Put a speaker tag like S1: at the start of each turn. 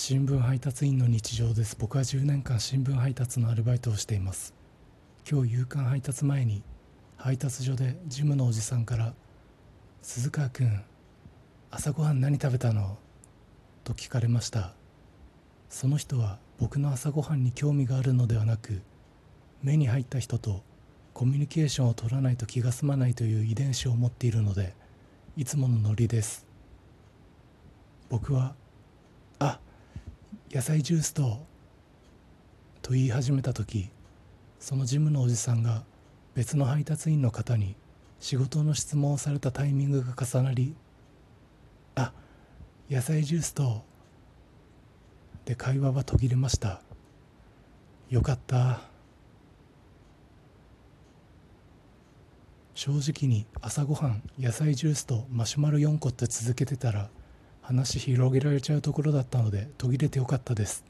S1: 新聞配達員の日常です。僕は10年間新聞配達のアルバイトをしています。今日夕刊配達前に配達所でジムのおじさんから「鈴川君朝ごはん何食べたの?」と聞かれました。その人は僕の朝ごはんに興味があるのではなく目に入った人とコミュニケーションを取らないと気が済まないという遺伝子を持っているのでいつものノリです。僕は「野菜ジュースと」と言い始めた時そのジムのおじさんが別の配達員の方に仕事の質問をされたタイミングが重なり「あ野菜ジュースと」で会話は途切れました。よかった。正直に朝ごはん野菜ジュースとマシュマロ4個って続けてたら話広げられちゃうところだったので途切れてよかったです。